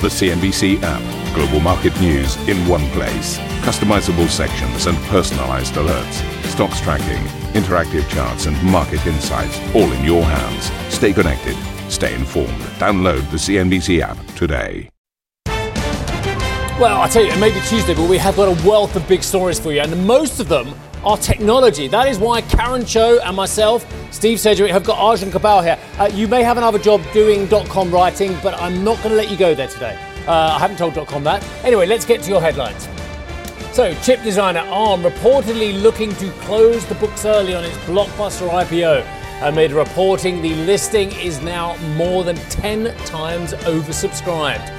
The CNBC app. Global market news in one place. Customizable sections and personalized alerts. Stocks tracking, interactive charts, and market insights all in your hands. Stay connected. Stay informed. Download the CNBC app today. Well, I tell you, it may be Tuesday, but we have got a wealth of big stories for you, and most of them are technology. That is why Karen Tso and myself, Steve Sedgwick, have got Arjun Kharpal here. Uh, you may have another job doing .com writing, but I'm not going to let you go there today. Uh, I haven't told .com that. Anyway, let's get to your headlines. So, chip designer ARM reportedly looking to close the books early on its blockbuster IPO. Amid reporting, the listing is now more than 10 times oversubscribed.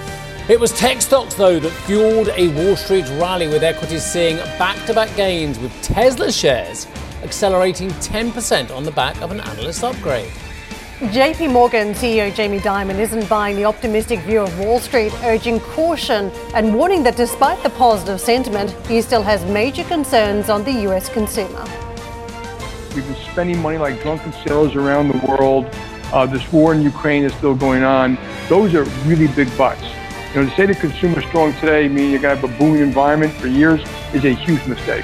It was tech stocks, though, that fueled a Wall Street rally with equities seeing back to back gains, with Tesla shares accelerating 10% on the back of an analyst upgrade. JP Morgan CEO Jamie Dimon isn't buying the optimistic view of Wall Street, urging caution and warning that despite the positive sentiment, he still has major concerns on the US consumer. We've been spending money like drunken sailors around the world. Uh, this war in Ukraine is still going on. Those are really big buts. You know, to say the consumer is strong today, meaning you're going to have a booming environment for years, is a huge mistake.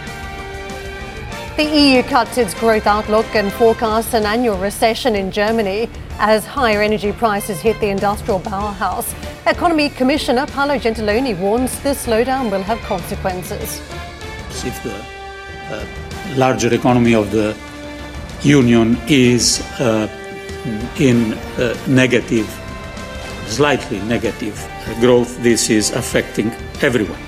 The EU cuts its growth outlook and forecasts an annual recession in Germany as higher energy prices hit the industrial powerhouse. Economy Commissioner Paolo Gentiloni warns this slowdown will have consequences. If the uh, larger economy of the Union is uh, in uh, negative slightly negative growth, this is affecting everyone.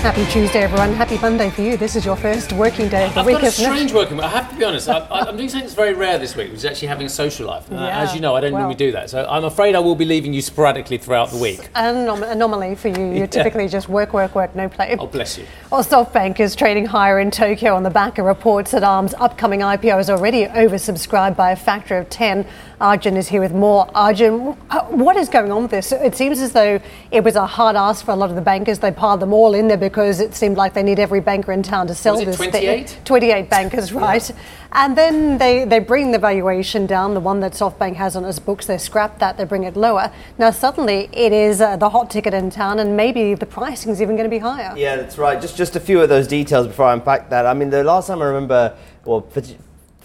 Happy Tuesday, everyone. Happy Monday for you. This is your first working day of the I've week, got a strange it? working week. I have to be honest. I, I'm doing something that's very rare this week, which is actually having a social life. Uh, as you know, I don't well- normally do that. So I'm afraid I will be leaving you sporadically throughout the week. An anom- anomaly for you. You Yeah. typically just work, work, work, no play. Oh, bless you. Well, SoftBank is trading higher in Tokyo on the back of reports that ARM's upcoming IPO is already oversubscribed by a factor of 10. Arjun is here with more. Arjun, what is going on with this? It seems as though it was a hard ask for a lot of the bankers. They piled them all in there because it seemed like they need every banker in town to sell Was it this 28? thing. 28 bankers, right? And then they, they bring the valuation down, the one that SoftBank has on its books, they scrap that, they bring it lower. Now, suddenly it is uh, the hot ticket in town, and maybe the pricing is even going to be higher. Yeah, that's right. Just just a few of those details before I unpack that. I mean, the last time I remember, well,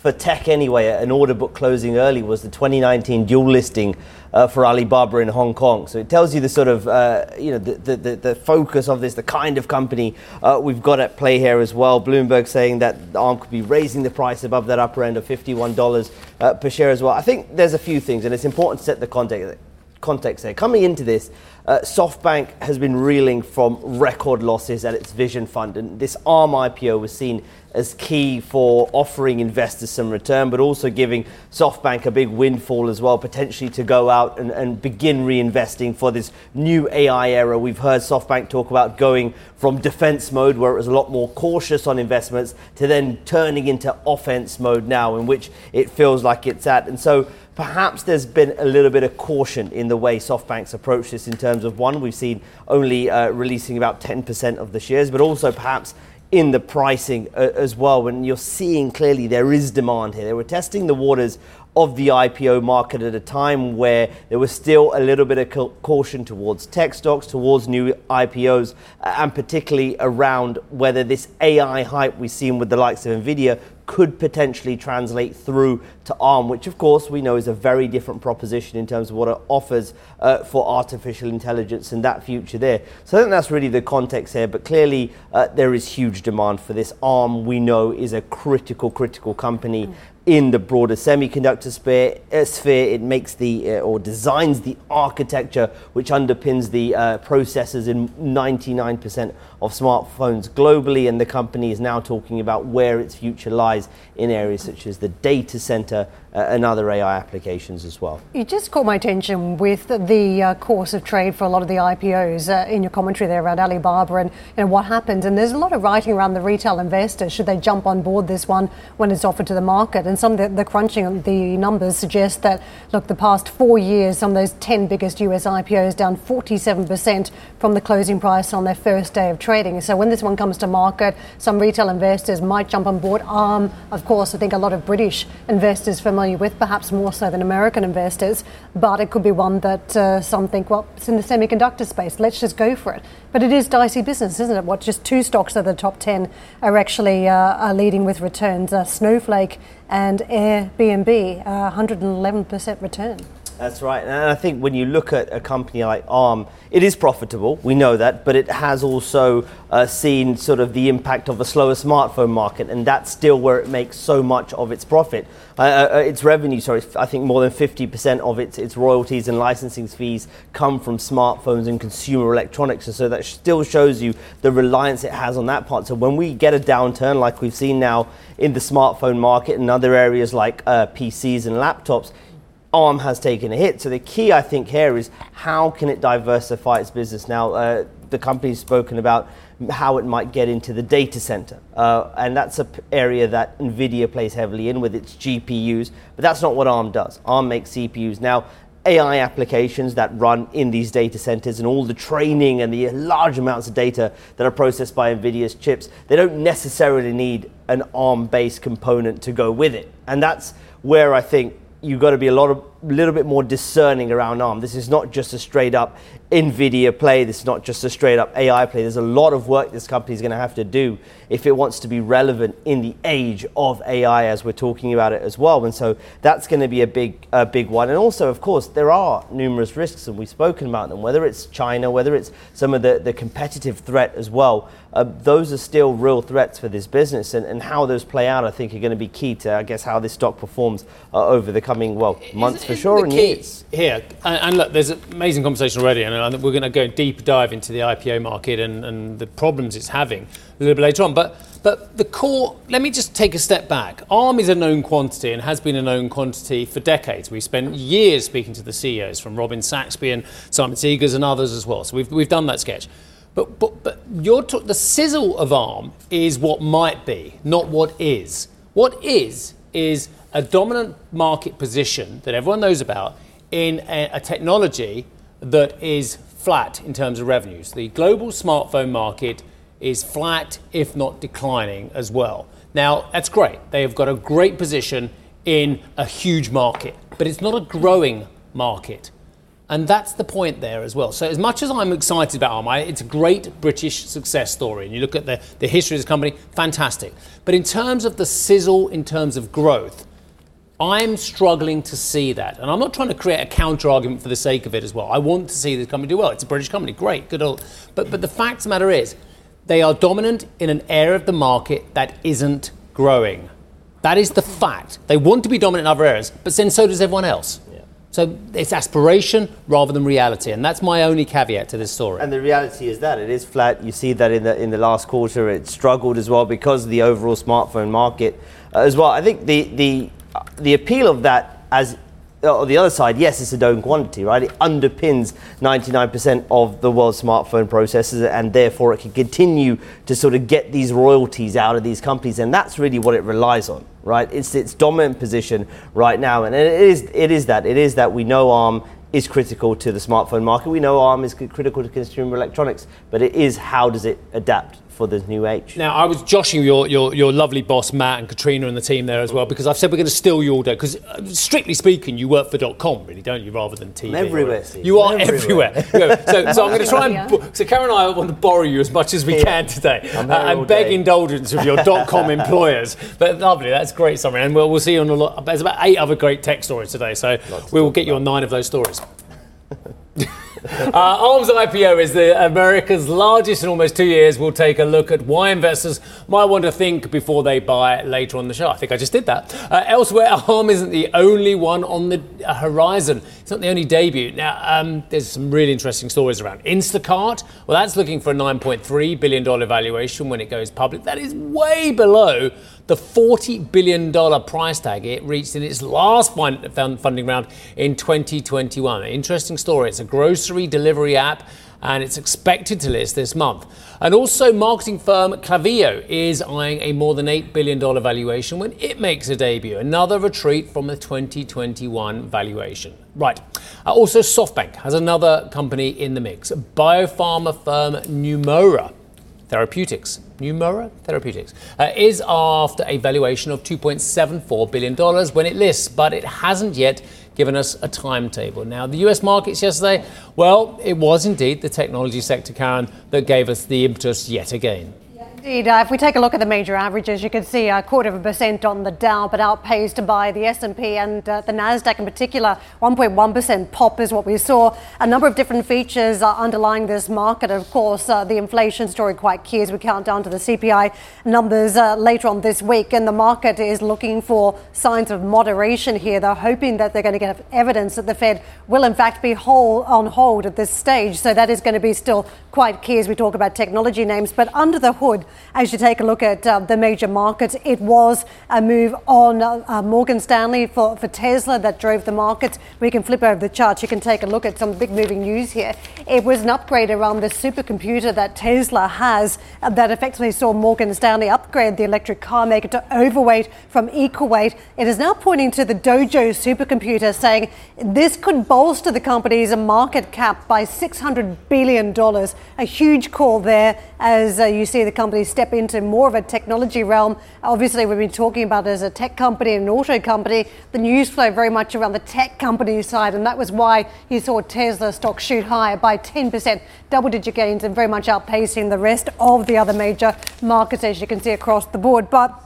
for, tech anyway, an order book closing early was the 2019 dual listing uh, for Alibaba in Hong Kong. So it tells you the sort of uh, you know the, the, the, the focus of this, the kind of company uh, we've got at play here as well. Bloomberg saying that ARM could be raising the price above that upper end of $51 uh, per share as well. I think there's a few things, and it's important to set the context context there. Coming into this, uh, SoftBank has been reeling from record losses at its Vision Fund, and this ARM IPO was seen as key for offering investors some return, but also giving SoftBank a big windfall as well, potentially to go out and, and begin reinvesting for this new AI era. We've heard SoftBank talk about going from defense mode, where it was a lot more cautious on investments, to then turning into offense mode now, in which it feels like it's at. And so perhaps there's been a little bit of caution in the way SoftBank's approached this in terms of one, we've seen only uh, releasing about 10% of the shares, but also perhaps in the pricing uh, as well. When you're seeing clearly there is demand here, they were testing the waters of the IPO market at a time where there was still a little bit of caution towards tech stocks, towards new IPOs, and particularly around whether this AI hype we've seen with the likes of Nvidia could potentially translate through to ARM, which of course we know is a very different proposition in terms of what it offers uh, for artificial intelligence and that future there. So I think that's really the context here, but clearly uh, there is huge demand for this. ARM, we know, is a critical, critical company. In the broader semiconductor sphere, uh, sphere it makes the uh, or designs the architecture which underpins the uh, processors in 99% of smartphones globally, and the company is now talking about where its future lies in areas such as the data center uh, and other AI applications as well. You just caught my attention with the uh, course of trade for a lot of the IPOs uh, in your commentary there around Alibaba and you know what happened. And there's a lot of writing around the retail investors. Should they jump on board this one when it's offered to the market? And some of the, the crunching of the numbers suggest that look, the past four years, some of those 10 biggest US IPOs down 47% from the closing price on their first day of trading. So when this one comes to market, some retail investors might jump on board. ARM, of course, I think a lot of British investors familiar familiar with, perhaps more so than American investors, but it could be one that uh, some think, well, it's in the semiconductor space, let's just go for it. But it is dicey business, isn't it? What, just two stocks of the top 10 are actually uh, are leading with returns uh, Snowflake and Airbnb, 111% uh, return. That's right. And I think when you look at a company like ARM, it is profitable, we know that, but it has also uh, seen sort of the impact of a slower smartphone market, and that's still where it makes so much of its profit. Uh, uh, uh its revenue, sorry, I think more than 50% of its, its royalties and licensing fees come from smartphones and consumer electronics, and so that still shows you the reliance it has on that part. So when we get a downturn like we've seen now in the smartphone market and other areas like uh, PCs and laptops, ARM has taken a hit. So the key, I think, here is how can it diversify its business? Now, uh, the company's spoken about how it might get into the data center, uh, and that's an p- area that NVIDIA plays heavily in with its GPUs. But that's not what ARM does. ARM makes CPUs. Now, AI applications that run in these data centers and all the training and the large amounts of data that are processed by NVIDIA's chips, they don't necessarily need an ARM based component to go with it. And that's where I think you've got to be a lot of little bit more discerning around ARM. This is not just a straight up NVIDIA play. This is not just a straight up AI play. There's a lot of work this company is going to have to do if it wants to be relevant in the age of AI as we're talking about it as well. And so that's going to be a big, a big one. And also, of course, there are numerous risks, and we've spoken about them, whether it's China, whether it's some of the, the competitive threat as well. Uh, those are still real threats for this business, and, and how those play out, I think, are going to be key to, I guess, how this stock performs uh, over the coming, well, months for sure and years. Here, and, and, look, there's an amazing conversation already, and I we're going to go deep dive into the IPO market and, and the problems it's having a little bit later on. But but the core, let me just take a step back. ARM is a known quantity and has been a known quantity for decades. We spent years speaking to the CEOs from Robin Saxby and Simon Segars and others as well. So we've, we've done that sketch. But, but, but your t- the sizzle of ARM is what might be, not what is. What is, is a dominant market position that everyone knows about in a, a technology that is flat in terms of revenues. The global smartphone market is flat, if not declining, as well. Now, that's great. They have got a great position in a huge market, but it's not a growing market. And that's the point there as well. So, as much as I'm excited about Arm, it's a great British success story. And you look at the, the history of this company, fantastic. But in terms of the sizzle, in terms of growth, I'm struggling to see that. And I'm not trying to create a counter argument for the sake of it as well. I want to see this company do well. It's a British company, great, good. Old. But, but the fact of the matter is, they are dominant in an area of the market that isn't growing. That is the fact. They want to be dominant in other areas, but then so does everyone else. Yeah. So it's aspiration rather than reality, and that's my only caveat to this story. And the reality is that it is flat. You see that in the in the last quarter, it struggled as well because of the overall smartphone market uh, as well. I think the the the appeal of that as uh, on the other side, yes, it's a known quantity, right? It underpins 99% of the world's smartphone processors, and therefore it can continue to sort of get these royalties out of these companies, and that's really what it relies on, right? It's its dominant position right now, and it is it is that it is that we know ARM is critical to the smartphone market. We know ARM is critical to consumer electronics, but it is how does it adapt for this new age. Now, I was joshing your, your, your lovely boss, Matt, and Katrina and the team there as well, because I've said we're going to steal your day. Because uh, strictly speaking, you work for .com, really, don't you, rather than TV? I'm everywhere, Steve. You are everywhere. everywhere. so, so I'm going to try and... So Karen and I want to borrow you as much as we can today. Uh, and beg day. indulgence of your .com employers. But lovely, that's great summary. And we'll, we'll see you on a lot... There's about eight other great tech stories today, so we will get you on nine of those stories. uh, Arm's IPO is the America's largest in almost two years. We'll take a look at why investors might want to think before they buy later on the show. I think I just did that. Uh, elsewhere, Arm isn't the only one on the horizon. It's not the only debut. Now, um, there's some really interesting stories around Instacart. Well, that's looking for a $9.3 billion valuation when it goes public. That is way below the $40 billion price tag it reached in its last funding round in 2021. An interesting story. It's a grocery delivery app and it's expected to list this month. And also, marketing firm Klaviyo is eyeing a more than $8 billion valuation when it makes a debut. Another retreat from the 2021 valuation. Right. Uh, also, SoftBank has another company in the mix, biopharma firm Neumora Therapeutics. Neumora Therapeutics uh, is after a valuation of $2.74 billion when it lists, but it hasn't yet given us a timetable. Now, the US markets yesterday, well, it was indeed the technology sector, Karen, that gave us the impetus yet again. Indeed, uh, if we take a look at the major averages, you can see a quarter of a percent on the Dow, but outpaced by the S&P and uh, the Nasdaq in particular. 1.1% pop is what we saw. A number of different features are underlying this market. Of course, uh, the inflation story quite key as we count down to the CPI numbers uh, later on this week, and the market is looking for signs of moderation here. They're hoping that they're going to get evidence that the Fed will in fact be whole on hold at this stage. So that is going to be still quite key as we talk about technology names. But under the hood as you take a look at uh, the major markets, it was a move on uh, Morgan Stanley for, for Tesla that drove the markets. We can flip over the charts. You can take a look at some big moving news here. It was an upgrade around the supercomputer that Tesla has uh, that effectively saw Morgan Stanley upgrade the electric car maker to overweight from equal weight. It is now pointing to the Dojo supercomputer, saying this could bolster the company's market cap by $600 billion. A huge call there as uh, you see the company step into more of a technology realm. Obviously, we've been talking about as a tech company and an auto company. The news flow very much around the tech company side, and that was why you saw Tesla stock shoot higher by 10%, double digit gains, and very much outpacing the rest of the other major markets, as you can see across the board. But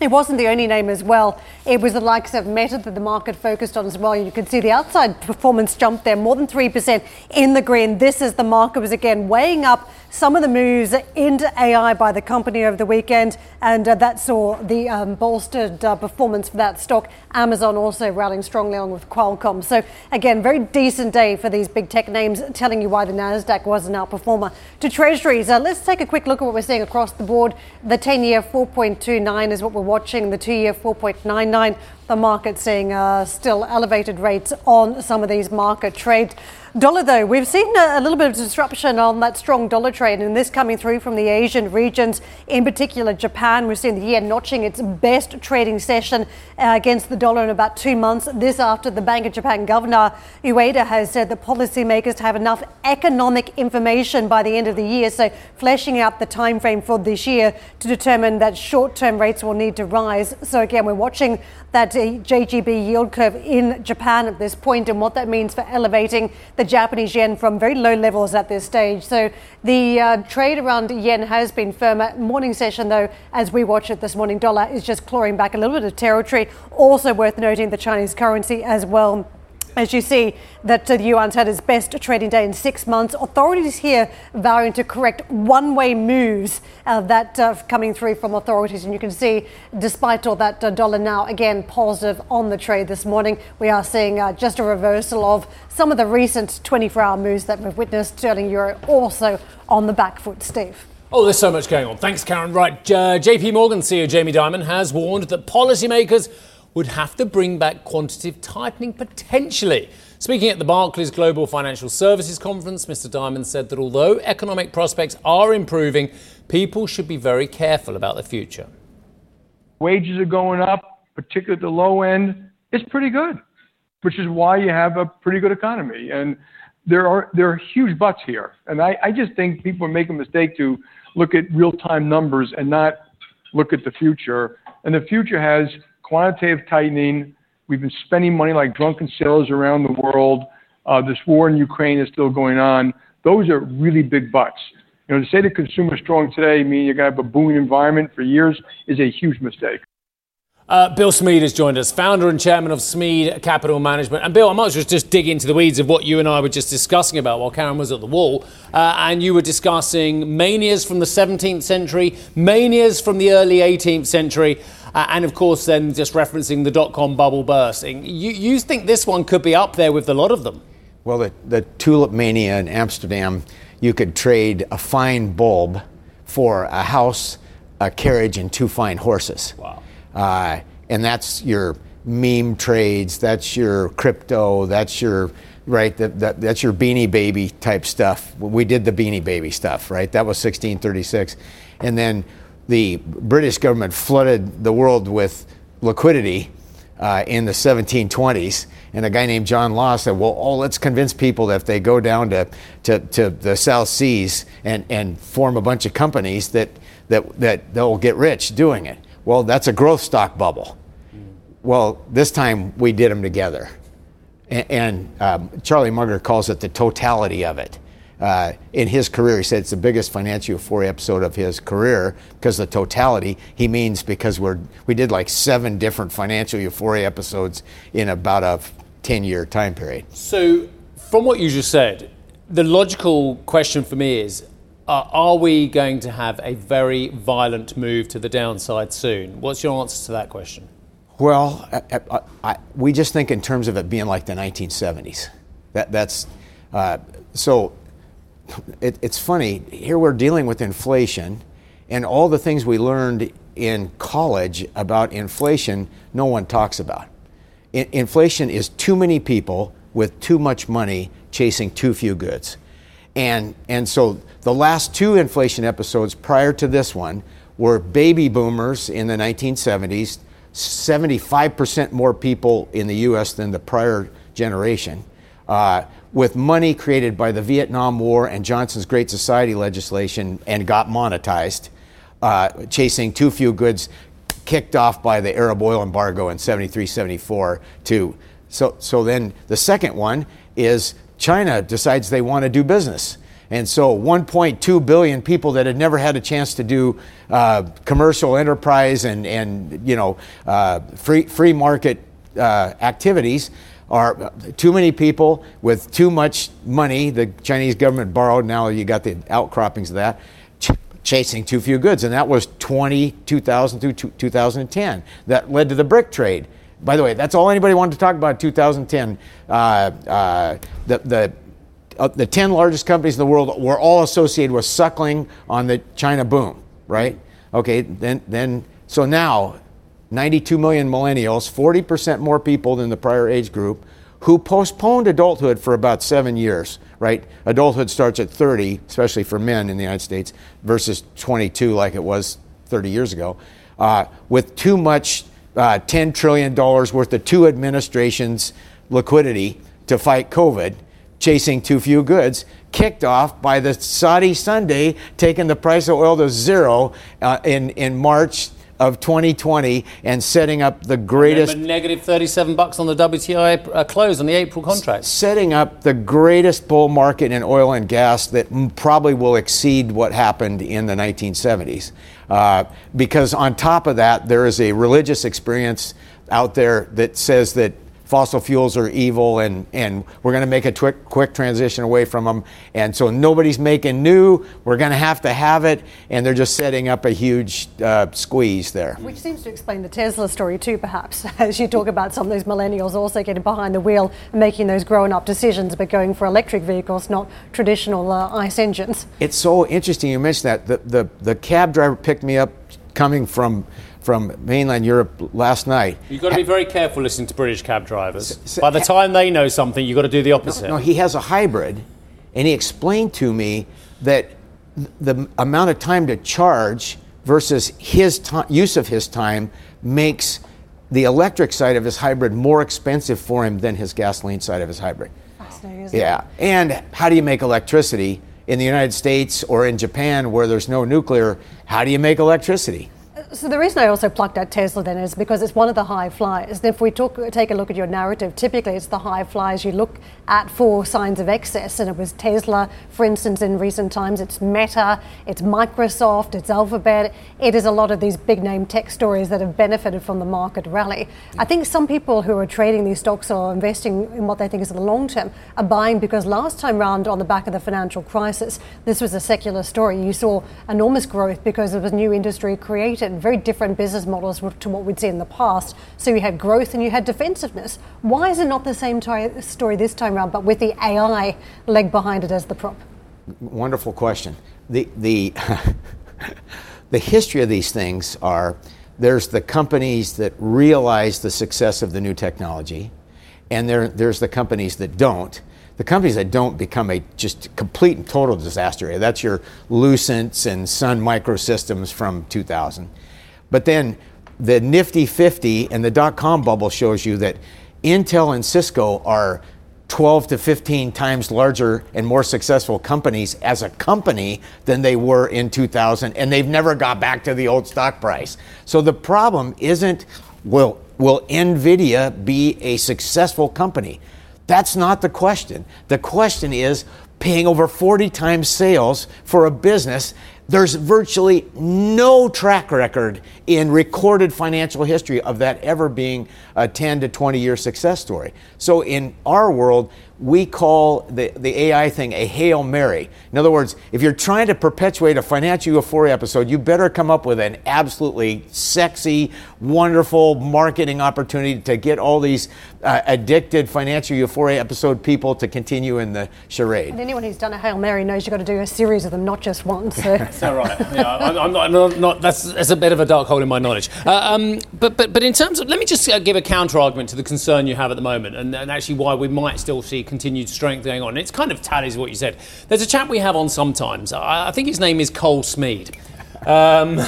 it wasn't the only name as well. It was the likes of Meta that the market focused on as well. You can see the outside performance jumped there more than 3% in the green. This is the market was again weighing up some of the moves into AI by the company over the weekend, and uh, that saw the um, bolstered uh, performance for that stock. Amazon also rallying strongly along with Qualcomm. So again, very decent day for these big tech names, telling you why the Nasdaq was an outperformer. To Treasuries, uh, let's take a quick look at what we're seeing across the board. The 10-year 4.29 is what we're watching. The two-year 4.99 the market seeing uh, still elevated rates on some of these market trades. Dollar, though, we've seen a, little bit of disruption on that strong dollar trade, and this coming through from the Asian regions, in particular Japan. We've seen the yen notching its best trading session uh, against the dollar in about two months. This after the Bank of Japan governor Ueda has said that policymakers have enough economic information by the end of the year, so fleshing out the time frame for this year to determine that short-term rates will need to rise. So again, we're watching that JGB yield curve in Japan at this point and what that means for elevating the Japanese yen from very low levels at this stage. So the uh, trade around yen has been firmer. Morning session, though, as we watch it this morning, dollar is just clawing back a little bit of territory. Also worth noting the Chinese currency as well as you see that uh, the yuan's had its best trading day in six months. Authorities here vowing to correct one-way moves uh, that uh, coming through from authorities, and you can see, despite all that, uh, dollar now again positive on the trade this morning. We are seeing uh, just a reversal of some of the recent 24-hour moves that we've witnessed. Sterling euro also on the back foot, Steve. Oh, there's so much going on. Thanks, Karen. Right, JP Morgan CEO Jamie Dimon has warned that policymakers would have to bring back quantitative tightening potentially. Speaking at the Barclays Global Financial Services Conference, Mr. Dimon said that although economic prospects are improving, people should be very careful about the future. Wages are going up, particularly at the low end. It's pretty good, which is why you have a pretty good economy. And there are there are huge buts here. And I, I just think people are making a mistake to look at real time numbers and not look at the future. And the future has quantitative tightening. We've been spending money like drunken sailors around the world. Uh, this war in Ukraine is still going on. Those are really big bucks. You know, to say the consumer is strong today, meaning you're to have a booming environment for years, is a huge mistake. Uh, Bill Smead has joined us, founder and chairman of Smead Capital Management. And Bill, I might as well just dig into the weeds of what you and I were just discussing about while Karen was at the wall. Uh, and you were discussing manias from the 17th century, manias from the early 18th century, uh, and of course, then just referencing the dot com bubble bursting. You, you think this one could be up there with a lot of them? Well, the, the tulip mania in Amsterdam, you could trade a fine bulb for a house, a carriage, and two fine horses. Wow. Uh, and that's your meme trades, that's your crypto, that's your right that, that, that's your beanie baby type stuff we did the beanie baby stuff right that was 1636 and then the british government flooded the world with liquidity uh, in the 1720s and a guy named john law said well oh let's convince people that if they go down to, to, to the south seas and, and form a bunch of companies that, that, that they'll get rich doing it well that's a growth stock bubble well, this time we did them together. And, and um, Charlie Munger calls it the totality of it. Uh, in his career, he said it's the biggest financial euphoria episode of his career because the totality. He means because we're we did like seven different financial euphoria episodes in about a ten year time period. So, from what you just said, the logical question for me is uh, are we going to have a very violent move to the downside soon? What's your answer to that question? Well, I, I, I, we just think in terms of it being like the 1970s. That, that's uh, so. It, it's funny. Here we're dealing with inflation, and all the things we learned in college about inflation, no one talks about. I, inflation is too many people with too much money chasing too few goods, and and so the last two inflation episodes prior to this one were baby boomers in the 1970s 75% more people in the US than the prior generation, uh, with money created by the Vietnam War and Johnson's Great Society legislation and got monetized, uh, chasing too few goods kicked off by the Arab oil embargo in 73 74 to so so then the second one is China decides they want to do business. And so 1.2 billion people that had never had a chance to do uh, commercial enterprise and, and you know, uh, free, free market uh, activities are too many people with too much money. The Chinese government borrowed, now you got the outcroppings of that. Ch- chasing too few goods, and that was 20, 2000 through 2010. That led to the BRIC trade. By the way, that's all anybody wanted to talk about 2010. Uh, uh, the, the uh, the 10 largest companies in the world were all associated with suckling on the China boom, right? Okay, then, then so now 92 million millennials, 40% more people than the prior age group, who postponed adulthood for about seven years, right? Adulthood starts at 30, especially for men in the United States, versus 22 like it was 30 years ago, uh, with too much uh, $10 trillion worth of two administrations' liquidity to fight COVID chasing too few goods, kicked off by the Saudi Sunday taking the price of oil to zero uh, in, in March of 2020 and setting up the greatest negative 37 bucks on the WTI uh, close on the April contract. Setting up the greatest bull market in oil and gas that probably will exceed what happened in the 1970s. Uh, because on top of that, there is a religious experience out there that says that fossil fuels are evil and, and we're going to make a quick, quick transition away from them. And so nobody's making new. We're going to have to have it. And they're just setting up a huge uh, squeeze there. Which seems to explain the Tesla story too, perhaps, as you talk about some of those millennials also getting behind the wheel and making those grown up decisions, but going for electric vehicles, not traditional uh, ICE engines. It's so interesting you mentioned that. The, the, the cab driver picked me up coming from from mainland Europe last night. You've got to be very careful listening to British cab drivers. By the time they know something, you've got to do the opposite. No, no he has a hybrid, and he explained to me that the amount of time to charge versus his t- use of his time makes the electric side of his hybrid more expensive for him than his gasoline side of his hybrid. Yeah. And how do you make electricity in the United States or in Japan where there's no nuclear? How do you make electricity? So the reason I also plucked at Tesla then is because it's one of the high flyers. And if we talk, take a look at your narrative, typically it's the high flyers you look at for signs of excess. And it was Tesla, for instance, in recent times. It's Meta, it's Microsoft, it's Alphabet. It is a lot of these big name tech stories that have benefited from the market rally. I think some people who are trading these stocks or investing in what they think is the long term are buying because last time round on the back of the financial crisis, this was a secular story. You saw enormous growth because there was new industry created very different business models to what we'd seen in the past. So you had growth and you had defensiveness. Why is it not the same t- story this time around, but with the AI leg behind it as the prop? Wonderful question. The, the, the history of these things are there's the companies that realize the success of the new technology, and there, there's the companies that don't. The companies that don't become a just complete and total disaster. That's your Lucents and Sun Microsystems from 2000. But then the Nifty 50 and the dot com bubble shows you that Intel and Cisco are 12 to 15 times larger and more successful companies as a company than they were in 2000, and they've never got back to the old stock price. So the problem isn't will, will NVIDIA be a successful company? That's not the question. The question is paying over 40 times sales for a business there's virtually no track record in recorded financial history of that ever being a 10 to 20 year success story. So in our world, we call the, the AI thing a Hail Mary. In other words, if you're trying to perpetuate a financial euphoria episode, you better come up with an absolutely sexy, wonderful marketing opportunity to get all these uh, addicted financial euphoria episode people to continue in the charade. And anyone who's done a Hail Mary knows you've got to do a series of them, not just one. So. Is that right? Yeah, I'm, I'm not, not, not, that's, that's a bit of a dark hole in my knowledge. Uh, um, but, but, but in terms of, let me just uh, give a counter argument to the concern you have at the moment and, and actually why we might still see continued strength going on. It's kind of tallies what you said. There's a chap we have on sometimes. I, I think his name is Cole Smead. Um,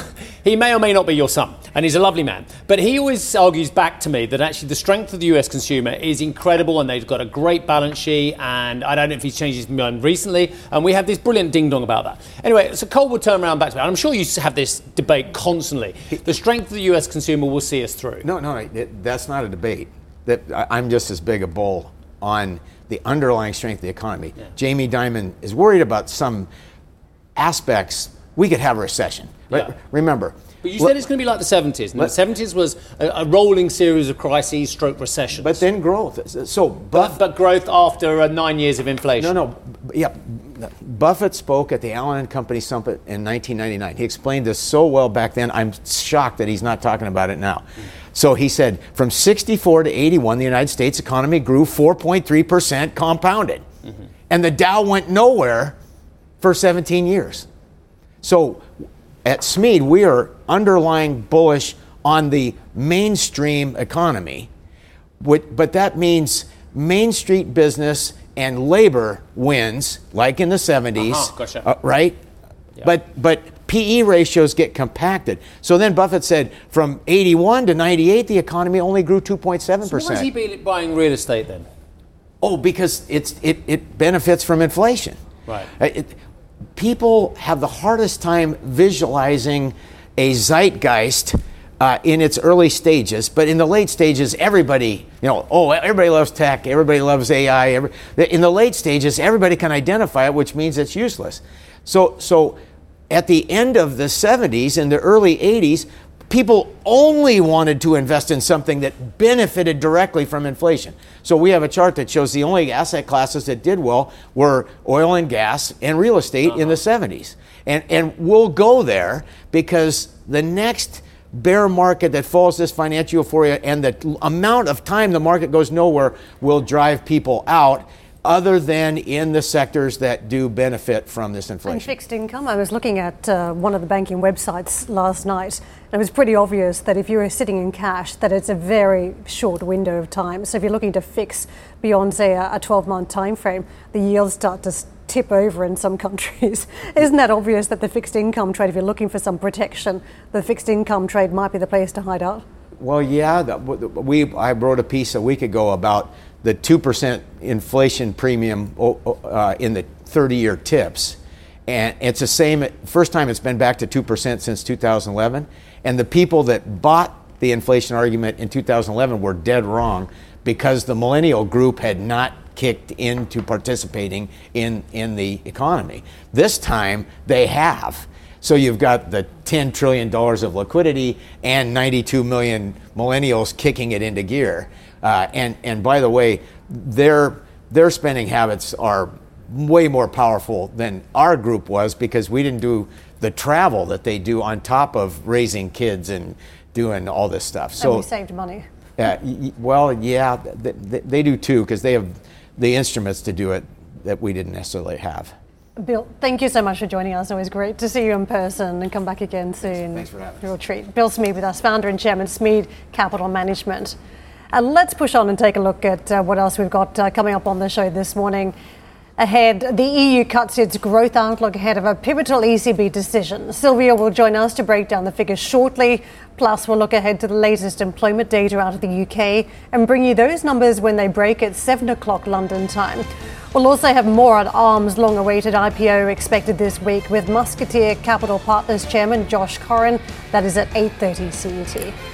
he may or may not be your son, and he's a lovely man. But he always argues back to me that actually the strength of the US consumer is incredible, and they've got a great balance sheet. And I don't know if he's changed his mind recently. And we have this brilliant ding dong about that. Anyway, so Cole would turn around back to me. And I'm sure you have this debate constantly. The strength of the US consumer will see us through. No, no, that's not a debate. That I'm just as big a bull on the underlying strength of the economy. Yeah. Jamie Dimon is worried about some aspects. We could have a recession. Yeah. Remember. But you said it's going to be like the 70s. And the 70s was a, a, rolling series of crises, stroke recessions. But then growth. So, Buff- but, but growth after uh, nine years of inflation. No, no. Yeah. Buffett spoke at the Allen and Company Summit in 1999. He explained this so well back then. I'm shocked that he's not talking about it now. Mm. So he said from 64 to 81, the United States economy grew 4.3% compounded. Mm-hmm. And the Dow went nowhere for 17 years. So at Smead, we are underlying bullish on the mainstream economy. But that means Main Street business and labor wins, like in the 70s, uh-huh, gotcha. uh, right? Yeah. But, but PE ratios get compacted. So then Buffett said from 81 to 98, the economy only grew 2.7%. So why is he buying real estate then? Oh, because it's, it, it benefits from inflation. Right. Uh, it, people have the hardest time visualizing a zeitgeist uh, in its early stages, but in the late stages, everybody, you know, oh, everybody loves tech, everybody loves AI. Every, in the late stages, everybody can identify it, which means it's useless. So, so at the end of the 70s and the early 80s, people only wanted to invest in something that benefited directly from inflation. So we have a chart that shows the only asset classes that did well were oil and gas and real estate uh-huh. in the 70s. And, and we'll go there because the next bear market that follows this financial euphoria and the amount of time the market goes nowhere will drive people out other than in the sectors that do benefit from this inflation. And fixed income. I was looking at uh, one of the banking websites last night, and it was pretty obvious that if you were sitting in cash, that it's a very short window of time. So if you're looking to fix beyond, say, a 12-month time frame, the yields start to tip over in some countries. Isn't that obvious that the fixed income trade, if you're looking for some protection, the fixed income trade might be the place to hide out? Well, yeah, we I wrote a piece a week ago about the 2% inflation premium uh, in the 30 year tips. And it's the same, first time it's been back to 2% since 2011. And the people that bought the inflation argument in 2011 were dead wrong because the millennial group had not kicked into participating in, in the economy. This time they have. So you've got the $10 trillion of liquidity and 92 million millennials kicking it into gear. Uh, and, and by the way, their, their spending habits are way more powerful than our group was because we didn't do the travel that they do on top of raising kids and doing all this stuff. So and we saved money. Yeah, uh, well, yeah, they, they do too because they have the instruments to do it that we didn't necessarily have. Bill, thank you so much for joining us. Always great to see you in person and come back again soon. Thanks for having us. Real treat. Bill Smead with us, founder and chairman, Smead Capital Management. Let's push on and take a look at uh, what else we've got uh, coming up on the show this morning. Ahead, the EU cuts its growth outlook ahead of a pivotal ECB decision. Sylvia will join us to break down the figures shortly. Plus, we'll look ahead to the latest employment data out of the UK and bring you those numbers when they break at 7 o'clock London time. We'll also have more on ARM's long awaited IPO expected this week with Musketeer Capital Partners chairman Josh Corrin. That is at 8:30 CET.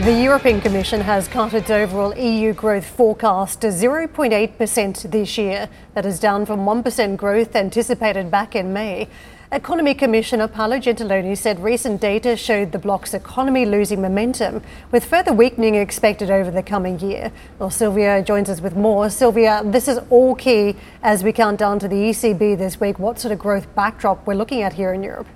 The European Commission has cut its overall EU growth forecast to 0.8% this year. That is down from 1% growth anticipated back in May. Economy Commissioner Paolo Gentiloni said recent data showed the bloc's economy losing momentum, with further weakening expected over the coming year. Well, Sylvia joins us with more. Sylvia, this is all key as we count down to the ECB this week. What sort of growth backdrop we're looking at here in Europe?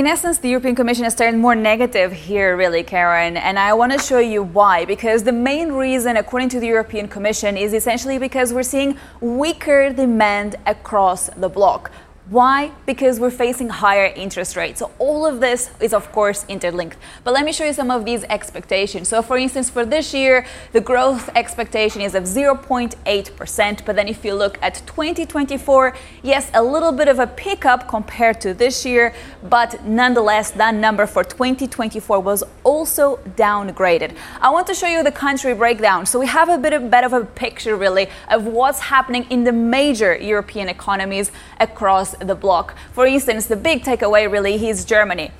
In essence, the European Commission has turned more negative here, really, Karen, and I want to show you why. Because the main reason, according to the European Commission, is essentially because we're seeing weaker demand across the bloc. Why? Because we're facing higher interest rates. So all of this is of course interlinked. But let me show you some of these expectations. So for instance, for this year, the growth expectation is of 0.8%. But then if you look at 2024, yes, a little bit of a pickup compared to this year. But nonetheless, that number for 2024 was also downgraded. I want to show you the country breakdown. So we have a bit of, bit of a picture really of what's happening in the major European economies across the bloc. For instance, the big takeaway really is Germany.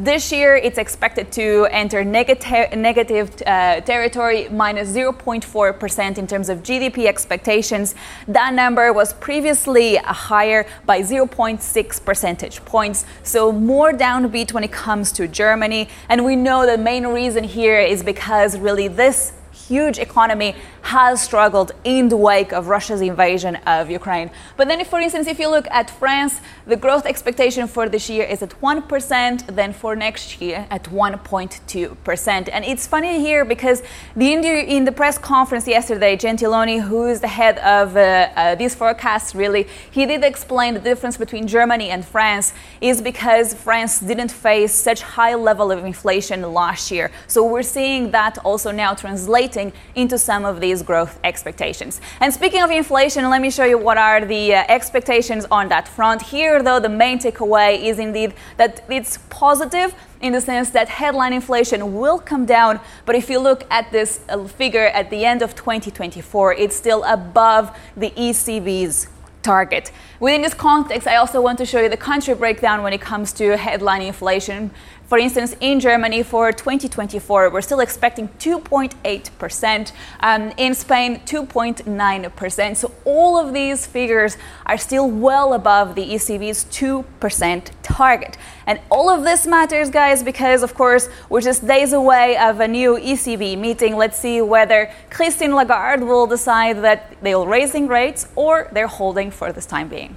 This year, it's expected to enter negati- negative uh, territory, minus 0.4% in terms of GDP expectations. That number was previously higher by 0.6 percentage points, so more downbeat when it comes to Germany. And we know the main reason here is because really this huge economy has struggled in the wake of Russia's invasion of Ukraine. But then, if, for instance, if you look at France, the growth expectation for this year is at 1%, then for next year at 1.2%. And it's funny here because the in the press conference yesterday, Gentiloni, who is the head of uh, uh, these forecasts, really, he did explain the difference between Germany and France is because France didn't face such high level of inflation last year. So we're seeing that also now translating into some of these growth expectations. And speaking of inflation, let me show you what are the uh, expectations on that front. Here, though, the main takeaway is indeed that it's positive in the sense that headline inflation will come down. But if you look at this uh, figure at the end of 2024, it's still above the ECB's target. Within this context, I also want to show you the country breakdown when it comes to headline inflation. For instance, in Germany for 2024, we're still expecting 2.8%. Um, in Spain, 2.9%. So all of these figures are still well above the ECB's 2% target. And all of this matters, guys, because of course we're just days away of a new ECB meeting. Let's see whether Christine Lagarde will decide that they'll raising rates or they're holding for this time being.